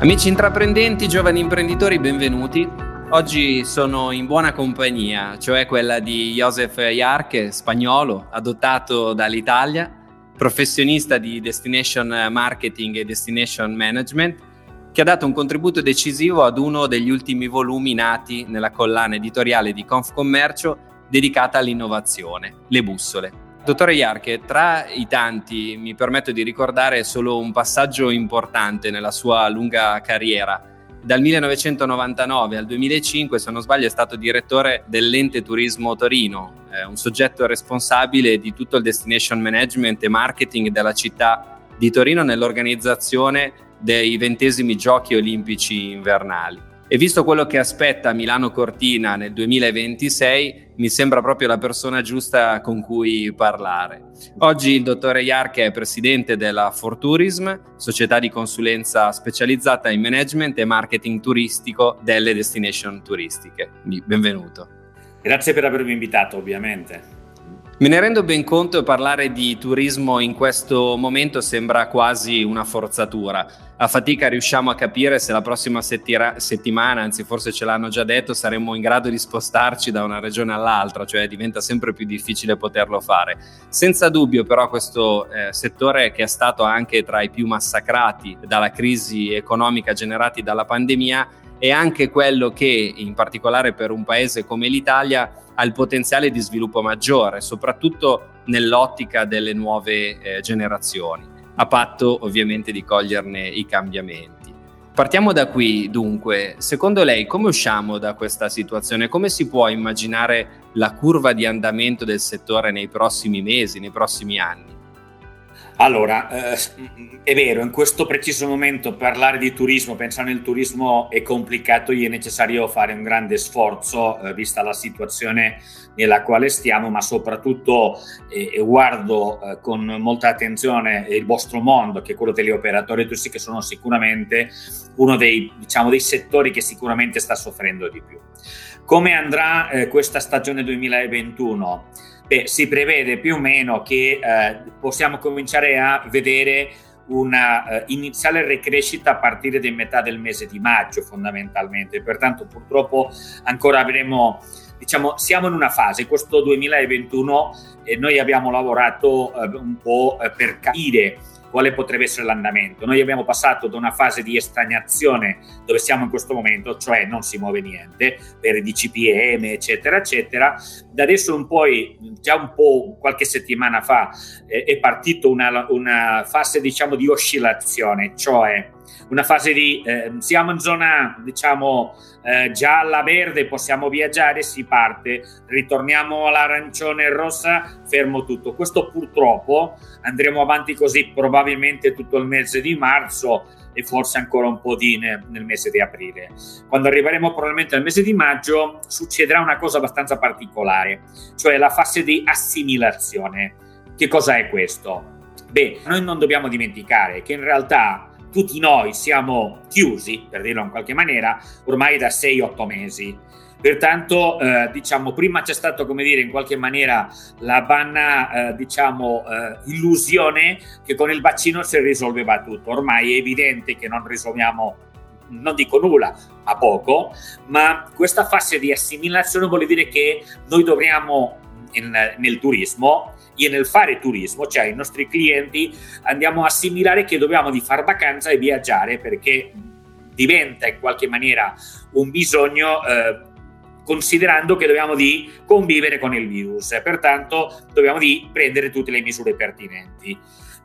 Amici intraprendenti, giovani imprenditori, benvenuti. Oggi sono in buona compagnia, cioè quella di Josef Jarque, spagnolo, adottato dall'Italia, professionista di destination marketing e destination management, che ha dato un contributo decisivo ad uno degli ultimi volumi nati nella collana editoriale di Confcommercio dedicata all'innovazione, Le Bussole. Dottore Iarche, tra i tanti mi permetto di ricordare solo un passaggio importante nella sua lunga carriera. Dal 1999 al 2005, se non sbaglio, è stato direttore dell'Ente Turismo Torino, eh, un soggetto responsabile di tutto il destination management e marketing della città di Torino nell'organizzazione dei ventesimi giochi olimpici invernali. E visto quello che aspetta Milano Cortina nel 2026, mi sembra proprio la persona giusta con cui parlare. Oggi il dottore Iarche è presidente della Fortourism, società di consulenza specializzata in management e marketing turistico delle destination turistiche. Benvenuto. Grazie per avermi invitato, ovviamente. Me ne rendo ben conto e parlare di turismo in questo momento sembra quasi una forzatura. A fatica riusciamo a capire se la prossima settira- settimana, anzi forse ce l'hanno già detto, saremo in grado di spostarci da una regione all'altra, cioè diventa sempre più difficile poterlo fare. Senza dubbio però questo eh, settore che è stato anche tra i più massacrati dalla crisi economica generati dalla pandemia è anche quello che in particolare per un paese come l'Italia ha il potenziale di sviluppo maggiore, soprattutto nell'ottica delle nuove eh, generazioni, a patto ovviamente di coglierne i cambiamenti. Partiamo da qui, dunque, secondo lei come usciamo da questa situazione? Come si può immaginare la curva di andamento del settore nei prossimi mesi, nei prossimi anni? Allora, eh, è vero, in questo preciso momento parlare di turismo, pensare nel turismo è complicato, gli è necessario fare un grande sforzo, eh, vista la situazione nella quale stiamo, ma soprattutto eh, guardo eh, con molta attenzione il vostro mondo, che è quello degli operatori turistici, che sono sicuramente uno dei, diciamo, dei settori che sicuramente sta soffrendo di più. Come andrà eh, questa stagione 2021? Beh, si prevede più o meno che eh, possiamo cominciare a vedere una uh, iniziale recrescita a partire da metà del mese di maggio fondamentalmente, pertanto purtroppo ancora avremo, diciamo, siamo in una fase, questo 2021 e noi abbiamo lavorato uh, un po' uh, per capire quale potrebbe essere l'andamento. Noi abbiamo passato da una fase di estagnazione dove siamo in questo momento, cioè non si muove niente, per i DCPM, eccetera, eccetera. Da adesso in poi, già un po' qualche settimana fa, eh, è partita una, una fase, diciamo, di oscillazione, cioè una fase di eh, siamo in zona diciamo eh, gialla verde possiamo viaggiare si parte ritorniamo all'arancione rossa fermo tutto questo purtroppo andremo avanti così probabilmente tutto il mese di marzo e forse ancora un po' di nel mese di aprile. Quando arriveremo probabilmente al mese di maggio succederà una cosa abbastanza particolare, cioè la fase di assimilazione. Che cosa è questo? Beh, noi non dobbiamo dimenticare che in realtà tutti noi siamo chiusi, per dirlo in qualche maniera, ormai da 6-8 mesi. Pertanto, eh, diciamo, prima c'è stato, come dire, in qualche maniera la banna, eh, diciamo, eh, illusione che con il vaccino si risolveva tutto. Ormai è evidente che non risolviamo, non dico nulla, ma poco, ma questa fase di assimilazione vuol dire che noi in, nel turismo e nel fare turismo, cioè i nostri clienti andiamo a assimilare che dobbiamo di fare vacanza e viaggiare perché diventa in qualche maniera un bisogno eh, considerando che dobbiamo di convivere con il virus pertanto dobbiamo di prendere tutte le misure pertinenti.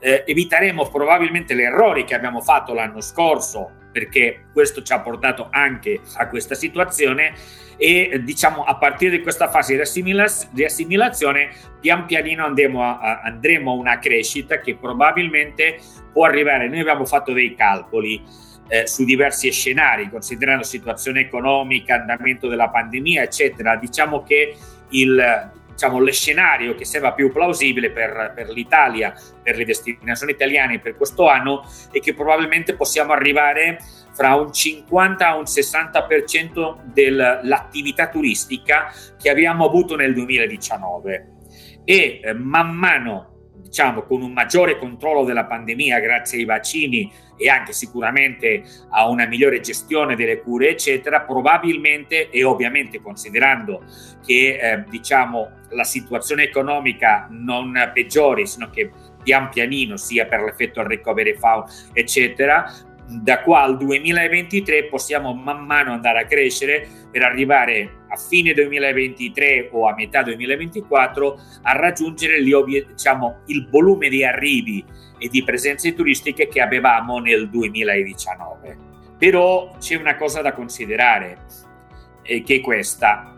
Eh, eviteremo probabilmente gli errori che abbiamo fatto l'anno scorso perché questo ci ha portato anche a questa situazione e diciamo a partire da questa fase di, assimilaz- di assimilazione pian pianino andremo a, a, andremo a una crescita che probabilmente può arrivare, noi abbiamo fatto dei calcoli eh, su diversi scenari, considerando situazione economica, andamento della pandemia, eccetera. Diciamo che il, diciamo, lo scenario che sembra più plausibile per, per, l'Italia, per le destinazioni italiane per questo anno è che probabilmente possiamo arrivare fra un 50 a un 60% dell'attività turistica che abbiamo avuto nel 2019 e eh, man mano diciamo, con un maggiore controllo della pandemia grazie ai vaccini e anche sicuramente a una migliore gestione delle cure, eccetera, probabilmente e ovviamente considerando che eh, diciamo, la situazione economica non peggiori, sino che pian pianino, sia per l'effetto del recovery fund, eccetera, da qua al 2023 possiamo man mano andare a crescere per arrivare a fine 2023 o a metà 2024 a raggiungere gli, diciamo, il volume di arrivi e di presenze turistiche che avevamo nel 2019. Però c'è una cosa da considerare, eh, che è questa.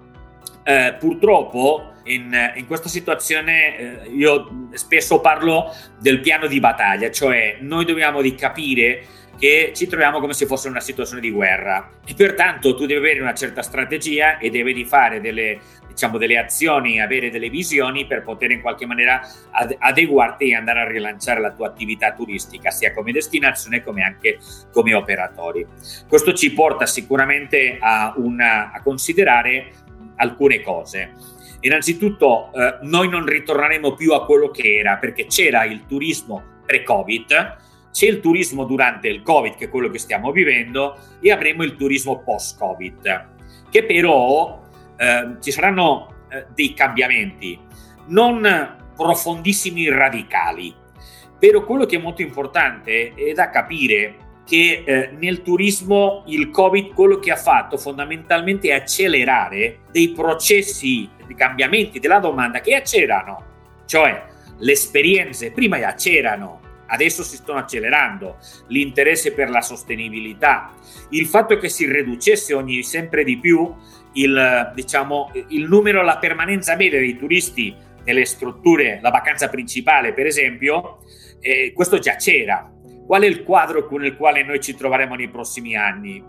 Eh, purtroppo in, in, questa situazione eh, io spesso parlo del piano di battaglia, cioè noi dobbiamo capire che ci troviamo come se fosse una situazione di guerra e pertanto tu devi avere una certa strategia e devi fare delle, diciamo, delle azioni, avere delle visioni per poter in qualche maniera ad, adeguarti e andare a rilanciare la tua attività turistica sia come destinazione come anche come operatori. Questo ci porta sicuramente a, una, a considerare alcune cose. Innanzitutto eh, noi non ritorneremo più a quello che era perché c'era il turismo pre-Covid, c'è il turismo durante il Covid, che è quello che stiamo vivendo, e avremo il turismo post-Covid, che però eh, ci saranno eh, dei cambiamenti, non profondissimi radicali, però quello che è molto importante è da capire che eh, nel turismo il Covid quello che ha fatto fondamentalmente è accelerare dei processi di cambiamenti della domanda che c'erano, cioè le esperienze prima c'erano, adesso si stanno accelerando, l'interesse per la sostenibilità, il fatto che si riducesse ogni sempre di più il, diciamo, il numero, la permanenza media dei turisti nelle strutture, la vacanza principale per esempio, eh, questo già c'era. Qual è il quadro con il quale noi ci troveremo nei prossimi anni?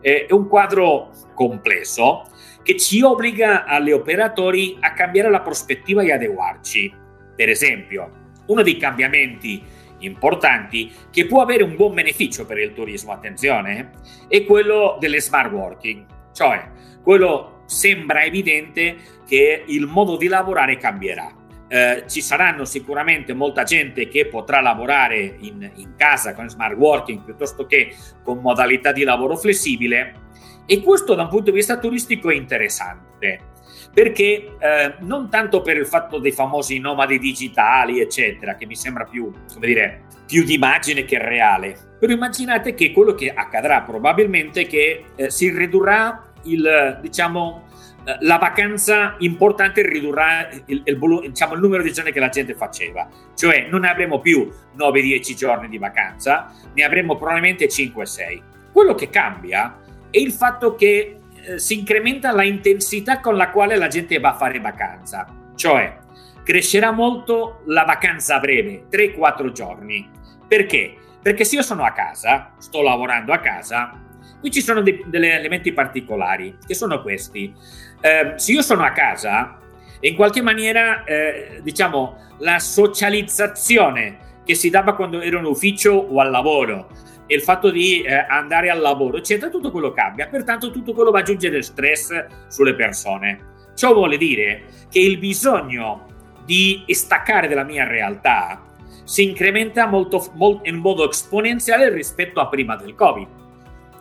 Eh, è un quadro complesso che ci obbliga agli operatori a cambiare la prospettiva e adeguarci. Per esempio, uno dei cambiamenti importanti che può avere un buon beneficio per il turismo, attenzione, è quello delle smart working, cioè quello sembra evidente che il modo di lavorare cambierà. Eh, ci saranno sicuramente molta gente che potrà lavorare in, in casa con smart working piuttosto che con modalità di lavoro flessibile e questo da un punto di vista turistico è interessante perché eh, non tanto per il fatto dei famosi nomadi digitali, eccetera, che mi sembra più, come dire, più di immagine che reale, però immaginate che quello che accadrà probabilmente è che eh, si ridurrà il, diciamo, eh, la vacanza importante ridurrà il, il, diciamo, il, numero di giorni che la gente faceva, cioè non ne avremo più 9-10 giorni di vacanza, ne avremo probabilmente 5-6. Quello che cambia è il fatto che eh, si incrementa la intensità con la quale la gente va a fare vacanza, cioè crescerà molto la vacanza breve, 3-4 giorni. Perché? Perché se io sono a casa, sto lavorando a casa, qui ci sono dei, degli elementi particolari, che sono questi. Eh, se io sono a casa, in qualche maniera, eh, diciamo, la socializzazione che si dava quando ero in ufficio o al lavoro, e il fatto di eh, andare al lavoro, eccetera, tutto quello cambia. Pertanto tutto quello va ad aggiungere stress sulle persone. Ciò vuole dire che il bisogno di staccare dalla mia realtà si incrementa molto, molto, in modo esponenziale rispetto a prima del Covid.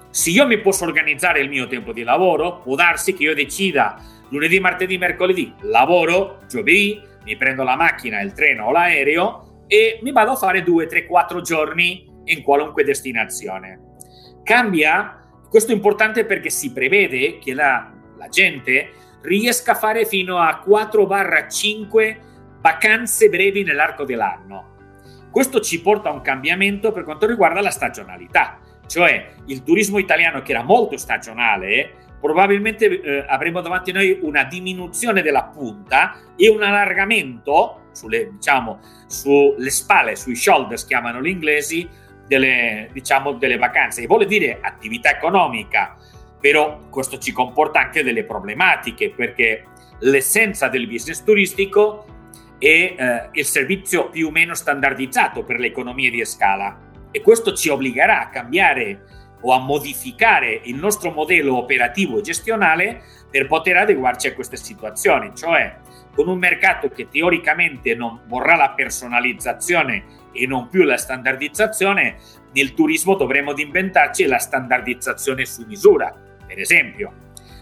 Se io mi posso organizzare il mio tempo di lavoro, può darsi che io decida lunedì, martedì, mercoledì lavoro, giovedì mi prendo la macchina, il treno o l'aereo e mi vado a fare due, tre, quattro giorni in qualunque destinazione. Cambia, questo è importante perché si prevede che la, la gente riesca a fare fino a 4-5 vacanze brevi nell'arco dell'anno. Questo ci porta a un cambiamento per quanto riguarda la stagionalità, cioè il turismo italiano che era molto stagionale, probabilmente eh, avremo davanti a noi una diminuzione della punta e un allargamento sulle, diciamo, sulle spalle, sui shoulders chiamano gli inglesi, delle, diciamo, delle vacanze, e vuole dire attività economica, però questo ci comporta anche delle problematiche perché l'essenza del business turistico è eh, il servizio più o meno standardizzato per le economie di scala. E questo ci obbligherà a cambiare o a modificare il nostro modello operativo e gestionale per poter adeguarci a queste situazioni, cioè con un mercato che teoricamente non vorrà la personalizzazione e non più la standardizzazione, nel turismo dovremo inventarci la standardizzazione su misura, per esempio.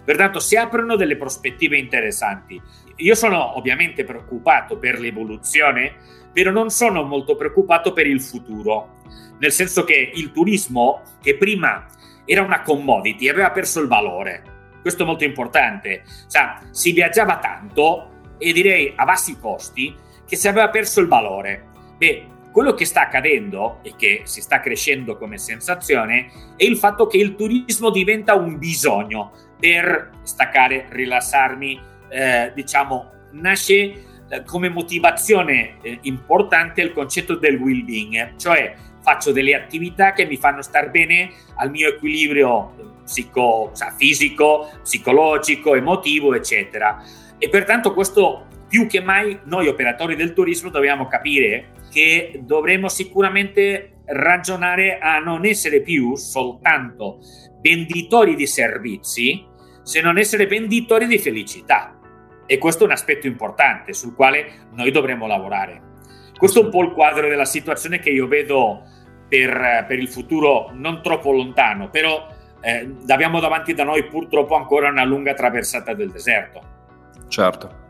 Pertanto si aprono delle prospettive interessanti. Io sono ovviamente preoccupato per l'evoluzione, però non sono molto preoccupato per il futuro, nel senso che il turismo, che prima era una commodity, aveva perso il valore. Questo è molto importante. Sa, si viaggiava tanto e direi a bassi costi che si aveva perso il valore. Beh, quello che sta accadendo e che si sta crescendo come sensazione è il fatto che il turismo diventa un bisogno per staccare, rilassarmi, eh, diciamo, nasce eh, come motivazione eh, importante il concetto del well-being, cioè faccio delle attività che mi fanno star bene al mio equilibrio eh, psico, fisico, psicologico, emotivo, eccetera. E pertanto questo più che mai noi operatori del turismo dobbiamo capire che dovremo sicuramente ragionare a non essere più soltanto venditori di servizi, se non essere venditori di felicità. E questo è un aspetto importante sul quale noi dovremo lavorare. Questo è un po' il quadro della situazione che io vedo per, per il futuro non troppo lontano, però eh, abbiamo davanti da noi purtroppo ancora una lunga traversata del deserto. Certo.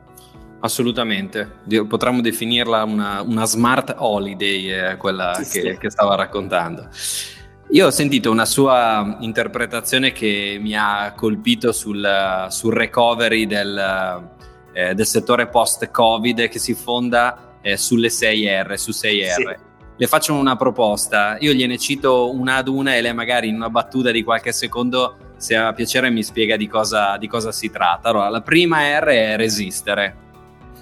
Assolutamente, potremmo definirla una, una smart holiday, eh, quella sì, che, sì. che stava raccontando. Io ho sentito una sua interpretazione che mi ha colpito sul, sul recovery del, eh, del, settore post-Covid che si fonda eh, sulle 6R, su 6R. Sì. Le faccio una proposta, io gliene cito una ad una e lei magari in una battuta di qualche secondo, se ha piacere, mi spiega di cosa, di cosa si tratta. Allora, la prima R è resistere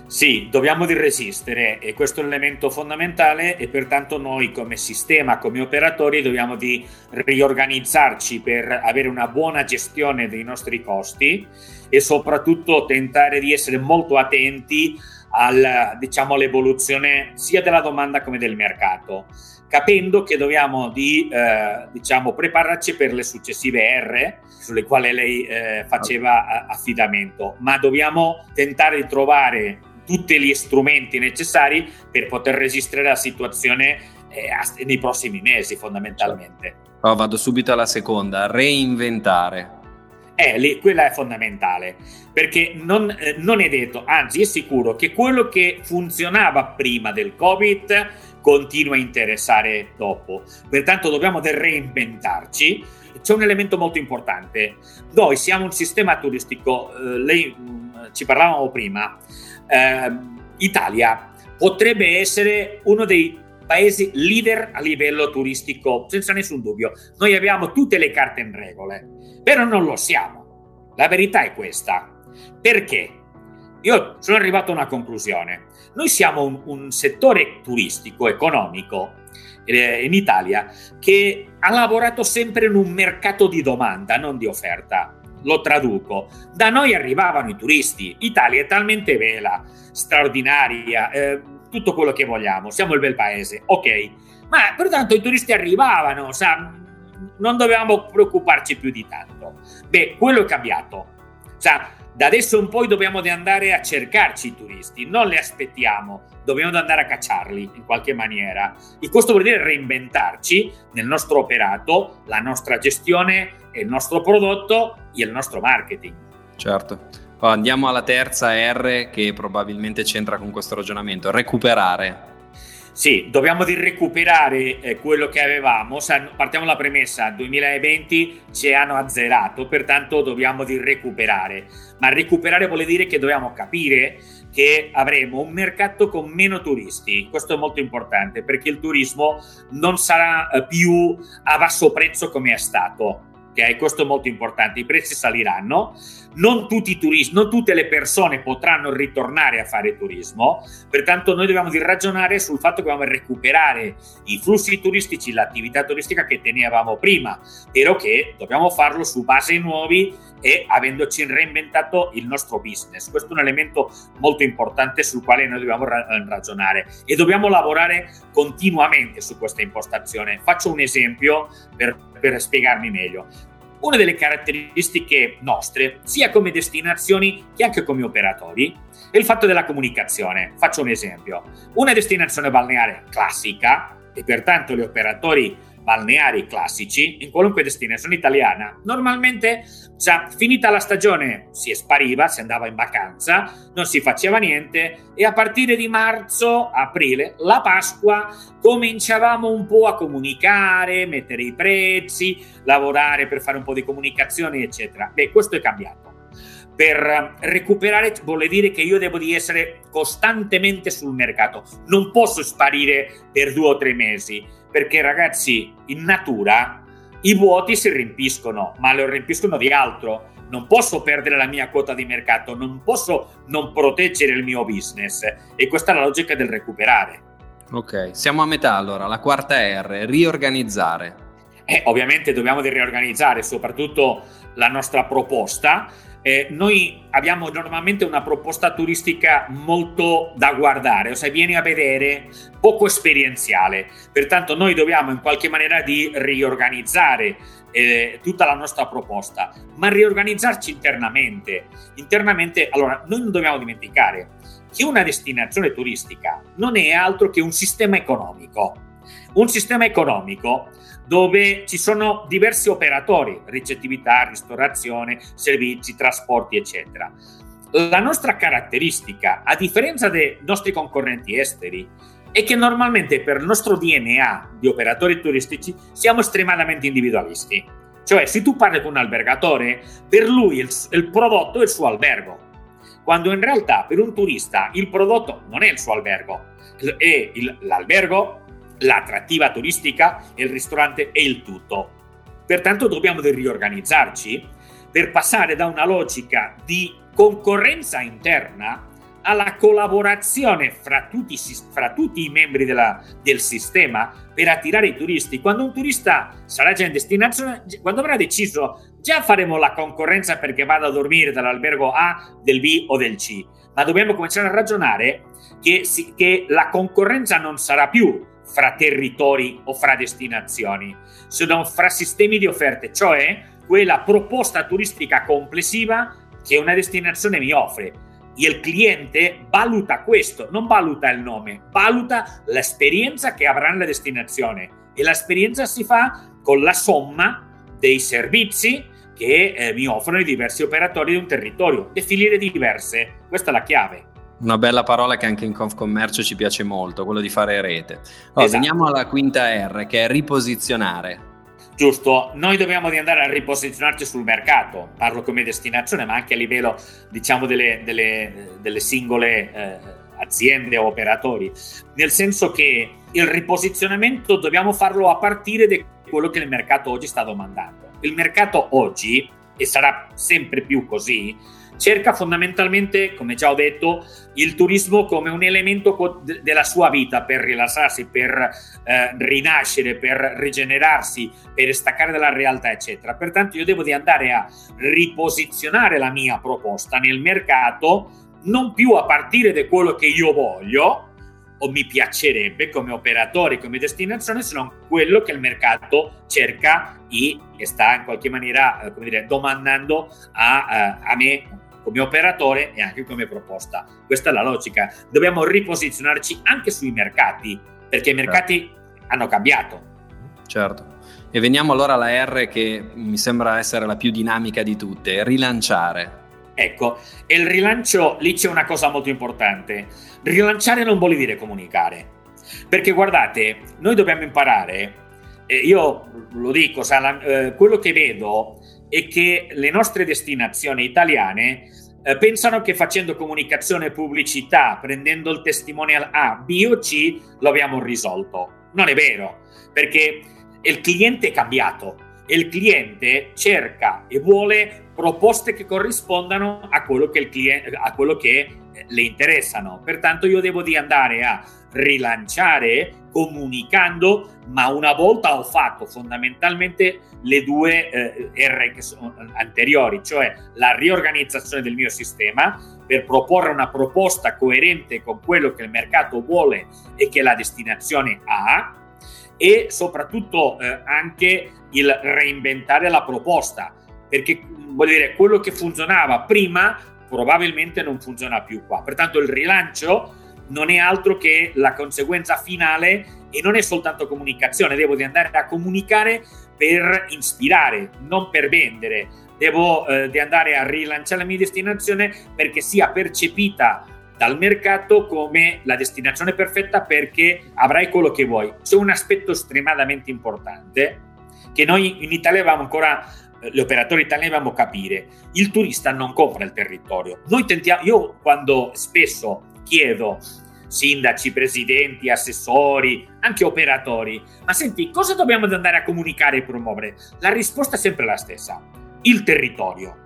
sì, dobbiamo di resistere e questo è un elemento fondamentale e pertanto noi come sistema, come operatori dobbiamo di riorganizzarci per avere una buona gestione dei nostri costi e soprattutto tentare di essere molto attenti al, diciamo, all'evoluzione sia della domanda come del mercato, capendo che dobbiamo di, eh, diciamo, prepararci per le successive R sulle quali lei eh, faceva affidamento, ma dobbiamo tentare di trovare tutti gli strumenti necessari per poter resistere alla situazione eh, nei prossimi mesi fondamentalmente. Oh, vado subito alla seconda, reinventare. Eh, lì, quella è fondamentale perché non, eh, non è detto, anzi è sicuro che quello che funzionava prima del Covid continua a interessare dopo. Pertanto dobbiamo reinventarci. C'è un elemento molto importante. Noi siamo un sistema turistico, eh, lei mh, mm, ci parlavamo prima, eh, Italia potrebbe essere uno dei paesi leader a livello turistico, senza nessun dubbio. Noi abbiamo tutte le carte in regole, però non lo siamo. La verità è questa. Perché? Io sono arrivato a una conclusione. Noi siamo un, un settore turistico, economico, eh, in Italia, che ha lavorato sempre in un mercato di domanda, non di offerta lo traduco, da noi arrivavano i turisti, Italia è talmente bella, straordinaria, eh, tutto quello che vogliamo, siamo il bel paese, ok, ma pertanto i turisti arrivavano, sa, non dovevamo preoccuparci più di tanto. Beh, quello è cambiato. Sa, da adesso in poi dobbiamo andare a cercarci i turisti, non li aspettiamo, dobbiamo andare a cacciarli in qualche maniera. E questo vuol dire reinventarci nel nostro operato, la nostra gestione, il nostro prodotto e il nostro marketing. Certo. Andiamo alla terza R che probabilmente c'entra con questo ragionamento, recuperare. Sì, dobbiamo di recuperare eh, quello che avevamo. Partiamo dalla premessa, 2020 ci hanno azzerato, pertanto dobbiamo di recuperare. Ma recuperare vuol dire che dobbiamo capire che avremo un mercato con meno turisti. Questo è molto importante perché il turismo non sarà eh, più a basso prezzo come è stato ok? Questo è molto importante, i prezzi saliranno, non tutti i turisti, non tutte le persone potranno ritornare a fare turismo, pertanto noi dobbiamo ragionare sul fatto che dobbiamo recuperare i flussi turistici, l'attività turistica che tenevamo prima, però che dobbiamo farlo su base nuovi e avendoci reinventato il nostro business. Questo è un elemento molto importante sul quale noi dobbiamo ra- ragionare e dobbiamo lavorare continuamente su questa impostazione. Faccio un esempio per, per spiegarmi meglio una delle caratteristiche nostre, sia come destinazioni che anche come operatori, è il fatto della comunicazione. Faccio un esempio. Una destinazione balneare classica, e pertanto gli operatori balneari classici, in qualunque destinazione italiana, normalmente già finita la stagione si spariva, si andava in vacanza, non si faceva niente e a partire di marzo, aprile, la Pasqua, cominciavamo un po' a comunicare, mettere i prezzi, lavorare per fare un po' di comunicazione, eccetera. Beh, questo è cambiato. Per recuperare vuol dire che io devo di essere costantemente sul mercato, non posso sparire per due o tre mesi, perché ragazzi in natura i vuoti si riempiscono, ma lo riempiscono di altro. Non posso perdere la mia quota di mercato, non posso non proteggere il mio business e questa è la logica del recuperare. Ok, siamo a metà allora, la quarta R, riorganizzare. Eh, ovviamente dobbiamo riorganizzare soprattutto la nostra proposta eh, noi abbiamo normalmente una proposta turistica molto da guardare, ossia vieni a vedere, poco esperienziale. Pertanto noi dobbiamo in qualche maniera di riorganizzare eh, tutta la nostra proposta, ma riorganizzarci internamente. Internamente, allora, noi non dobbiamo dimenticare che una destinazione turistica non è altro che un sistema economico. Un sistema economico dove ci sono diversi operatori, ricettività, ristorazione, servizi, trasporti, eccetera. La nostra caratteristica, a differenza dei nostri concorrenti esteri, è che normalmente per il nostro DNA di operatori turistici siamo estremamente individualisti. Cioè, se tu parli con un albergatore, per lui il, il prodotto è il suo albergo, quando in realtà per un turista il prodotto non è il suo albergo, è il, l'albergo l'attrattiva turistica e il ristorante è il tutto. Pertanto dobbiamo riorganizzarci per passare da una logica di concorrenza interna alla collaborazione fra tutti, fra tutti i membri della, del sistema per attirare i turisti. Quando un turista sarà già in destinazione, quando avrà deciso già faremo la concorrenza perché vada a dormire dall'albergo A, del B o del C, ma dobbiamo cominciare a ragionare che, che la concorrenza non sarà più fra territori o fra destinazioni, sono fra sistemi di offerte, cioè quella proposta turistica complessiva che una destinazione mi offre. Il cliente valuta questo, non valuta il nome, valuta l'esperienza che avrà nella destinazione e l'esperienza si fa con la somma dei servizi che eh, mi offrono i diversi operatori di un territorio, definire diverse, questa è la chiave. Una bella parola che anche in Confcommercio ci piace molto, quello di fare rete. Oh, esatto. Veniamo alla quinta R, che è riposizionare. Giusto, noi dobbiamo andare a riposizionarci sul mercato, parlo come destinazione, ma anche a livello, diciamo, delle, delle, delle singole eh, aziende o operatori, nel senso che il riposizionamento dobbiamo farlo a partire da quello che il mercato oggi sta domandando. Il mercato oggi, e sarà sempre più così, cerca fondamentalmente, come già ho detto, il turismo come un elemento co- della sua vita per rilassarsi, per eh, rinascere, per rigenerarsi, per staccare dalla realtà, eccetera. Pertanto io devo di andare a riposizionare la mia proposta nel mercato non più a partire da quello che io voglio o mi piacerebbe come operatore, come destinazione, se non quello che il mercato cerca e sta in qualche maniera, eh, dire, domandando a, eh, a me come operatore e anche come proposta. Questa è la logica. Dobbiamo riposizionarci anche sui mercati, perché i mercati certo. hanno cambiato. Certo. E veniamo allora alla R che mi sembra essere la più dinamica di tutte, rilanciare. Ecco, e il rilancio, lì c'è una cosa molto importante. Rilanciare non vuol dire comunicare. Perché guardate, noi dobbiamo imparare, eh, io lo dico, sa, la, eh, quello che vedo è che le nostre destinazioni italiane eh, pensano che facendo comunicazione e pubblicità, prendendo il testimonial A, B o C, lo abbiamo risolto. Non è vero, perché il cliente è cambiato e il cliente cerca e vuole proposte che corrispondano a quello che, il cliente, a quello che eh, le interessano. Pertanto io devo di andare a rilanciare comunicando, ma una volta ho fatto fondamentalmente le due eh, R che sono anteriori, cioè la riorganizzazione del mio sistema per proporre una proposta coerente con quello che il mercato vuole e che la destinazione ha e soprattutto eh, anche il reinventare la proposta, perché vuol dire quello che funzionava prima probabilmente non funziona più qua. Pertanto il rilancio non è altro che la conseguenza finale e non è soltanto comunicazione, devo andare a comunicare per ispirare, non per vendere. Devo eh, andare a rilanciare la mia destinazione perché sia percepita dal mercato come la destinazione perfetta perché avrai quello che vuoi. C'è un aspetto estremamente importante che noi in Italia avevamo ancora gli operatori italiani dobbiamo capire, il turista non compra il territorio. Noi tentiamo, io quando spesso chiedo sindaci, presidenti, assessori, anche operatori, ma senti, cosa dobbiamo andare a comunicare e promuovere? La risposta è sempre la stessa, il territorio.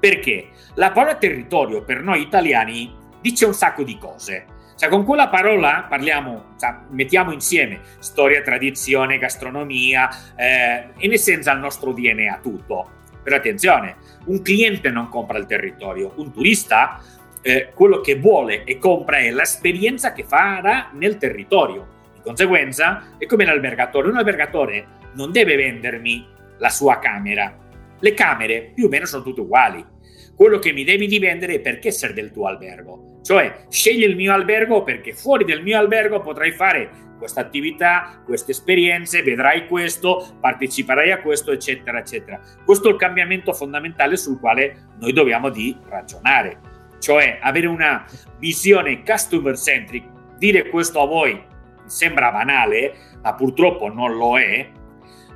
Perché la parola territorio per noi italiani dice un sacco di cose. Cioè, con quella parola parliamo, cioè, mettiamo insieme storia, tradizione, gastronomia, eh, in essenza il nostro DNA tutto. Però attenzione, un cliente non compra il territorio, un turista eh, quello che vuole e compra è l'esperienza che farà nel territorio. Di conseguenza, è come l'albergatore. Un albergatore non deve vendermi la sua camera. Le camere più o meno sono tutte uguali. Quello che mi devi di vendere è perché serve il tuo albergo cioè, scegli il mio albergo perché fuori del mio albergo potrai fare questa attività, queste esperienze, vedrai questo, parteciperai a questo, eccetera, eccetera. Questo è il cambiamento fondamentale sul quale noi dobbiamo di ragionare, cioè avere una visione customer centric. Dire questo a voi sembra banale, ma purtroppo non lo è,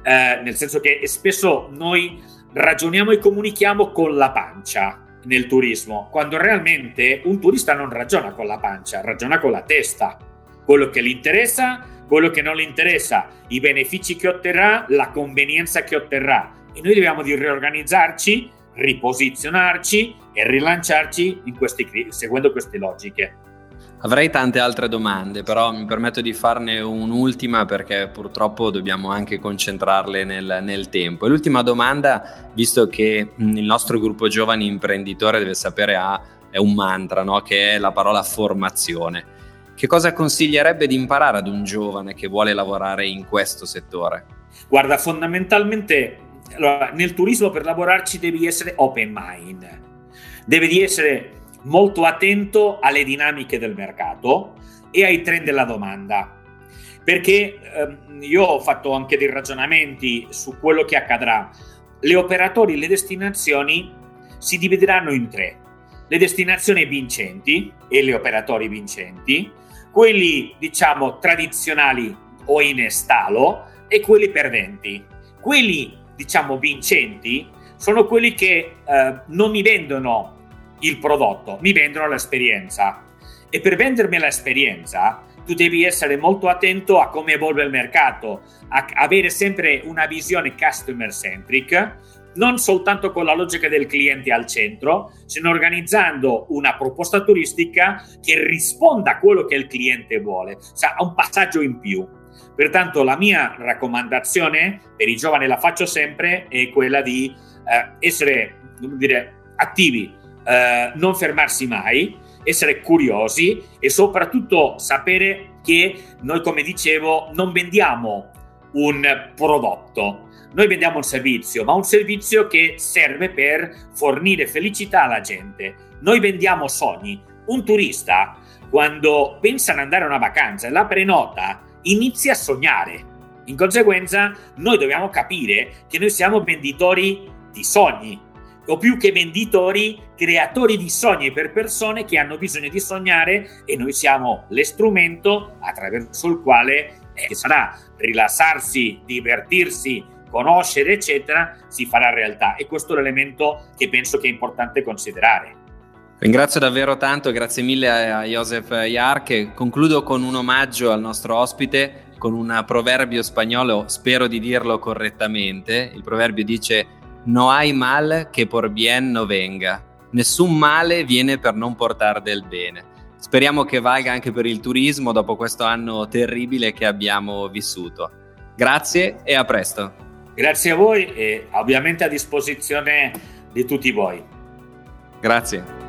eh, nel senso che spesso noi ragioniamo e comunichiamo con la pancia nel turismo, quando realmente un turista non ragiona con la pancia, ragiona con la testa. Quello che gli interessa, quello che non gli interessa, i benefici che otterrà, la convenienza che otterrà. E noi dobbiamo di riorganizzarci, riposizionarci e rilanciarci questi, seguendo queste logiche. Avrei tante altre domande, però mi permetto di farne un'ultima perché purtroppo dobbiamo anche concentrarle nel, nel tempo. E l'ultima domanda, visto che il nostro gruppo giovani imprenditore deve sapere ha è un mantra, no? che è la parola formazione. Che cosa consiglierebbe di imparare ad un giovane che vuole lavorare in questo settore? Guarda, fondamentalmente allora, nel turismo per lavorarci devi essere open mind, devi essere molto attento alle dinamiche del mercato e ai trend della domanda. Perché ehm, io ho fatto anche dei ragionamenti su quello che accadrà. Le operatori e le destinazioni si divideranno in tre. Le destinazioni vincenti e gli operatori vincenti, quelli diciamo tradizionali o in estalo e quelli perdenti. Quelli diciamo vincenti sono quelli che eh, non mi vendono il prodotto, mi vendono l'esperienza. E per vendermi l'esperienza, tu devi essere molto attento a come evolve il mercato, a avere sempre una visione customer centric, non soltanto con la logica del cliente al centro, sino organizzando una proposta turistica che risponda a quello che il cliente vuole, cioè a un passaggio in più. Pertanto la mia raccomandazione per i giovani la faccio sempre è quella di eh, essere dire, attivi eh, non fermarsi mai, essere curiosi e soprattutto sapere che noi, come dicevo, non vendiamo un prodotto, noi vendiamo un servizio, ma un servizio che serve per fornire felicità alla gente. Noi vendiamo sogni. Un turista, quando pensa ad andare a una vacanza e la prenota, inizia a sognare. In conseguenza, noi dobbiamo capire che noi siamo venditori di sogni, o più che venditori, creatori di sogni per persone che hanno bisogno di sognare e noi siamo l'estrumento attraverso il quale eh, sarà rilassarsi, divertirsi, conoscere, eccetera, si farà realtà. E questo è l'elemento che penso che è importante considerare. Ringrazio davvero tanto, grazie mille a Joseph Iar concludo con un omaggio al nostro ospite con un proverbio spagnolo, spero di dirlo correttamente. Il proverbio dice no hay mal che por bien no venga. Nessun male viene per non portare del bene. Speriamo che valga anche per il turismo dopo questo anno terribile che abbiamo vissuto. Grazie e a presto. Grazie a voi e ovviamente a disposizione di tutti voi. Grazie.